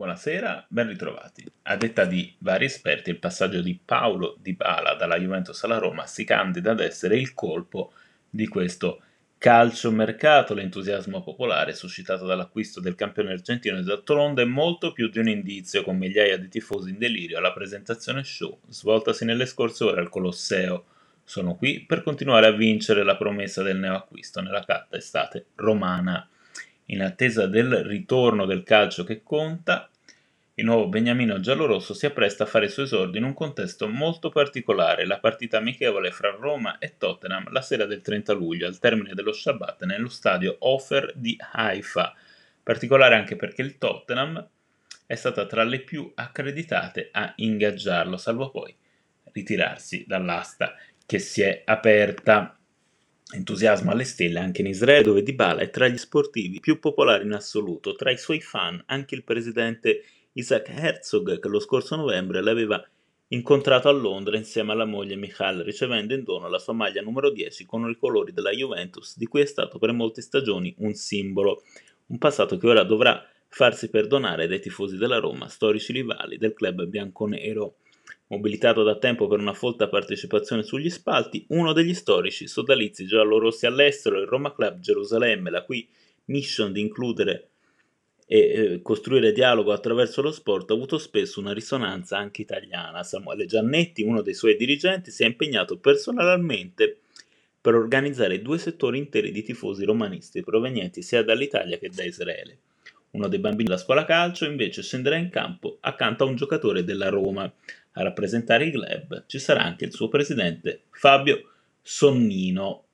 Buonasera, ben ritrovati. A detta di vari esperti, il passaggio di Paolo Di Bala dalla Juventus alla Roma si candida ad essere il colpo di questo calciomercato. L'entusiasmo popolare suscitato dall'acquisto del campione argentino di d'altronde è molto più di un indizio, con migliaia di tifosi in delirio alla presentazione show svoltasi nelle scorse ore al Colosseo. Sono qui per continuare a vincere la promessa del neoacquisto nella carta estate romana. In attesa del ritorno del calcio che conta, il nuovo beniamino giallorosso si appresta a fare il suo esordio in un contesto molto particolare, la partita amichevole fra Roma e Tottenham la sera del 30 luglio, al termine dello Shabbat, nello stadio Ofer di Haifa. Particolare anche perché il Tottenham è stata tra le più accreditate a ingaggiarlo, salvo poi ritirarsi dall'asta che si è aperta. Entusiasmo alle stelle anche in Israele, dove Dybala è tra gli sportivi più popolari in assoluto. Tra i suoi fan anche il presidente Isaac Herzog, che lo scorso novembre l'aveva incontrato a Londra insieme alla moglie Michal, ricevendo in dono la sua maglia numero 10 con i colori della Juventus, di cui è stato per molte stagioni un simbolo. Un passato che ora dovrà farsi perdonare dai tifosi della Roma, storici rivali del club bianconero mobilitato da tempo per una folta partecipazione sugli spalti, uno degli storici sodalizi giallorossi all'estero, il Roma Club Gerusalemme, la cui mission di includere e eh, costruire dialogo attraverso lo sport ha avuto spesso una risonanza anche italiana. Samuele Giannetti, uno dei suoi dirigenti, si è impegnato personalmente per organizzare due settori interi di tifosi romanisti provenienti sia dall'Italia che da Israele. Uno dei bambini della scuola calcio invece scenderà in campo accanto a un giocatore della Roma. A rappresentare il club ci sarà anche il suo presidente Fabio Sonnino.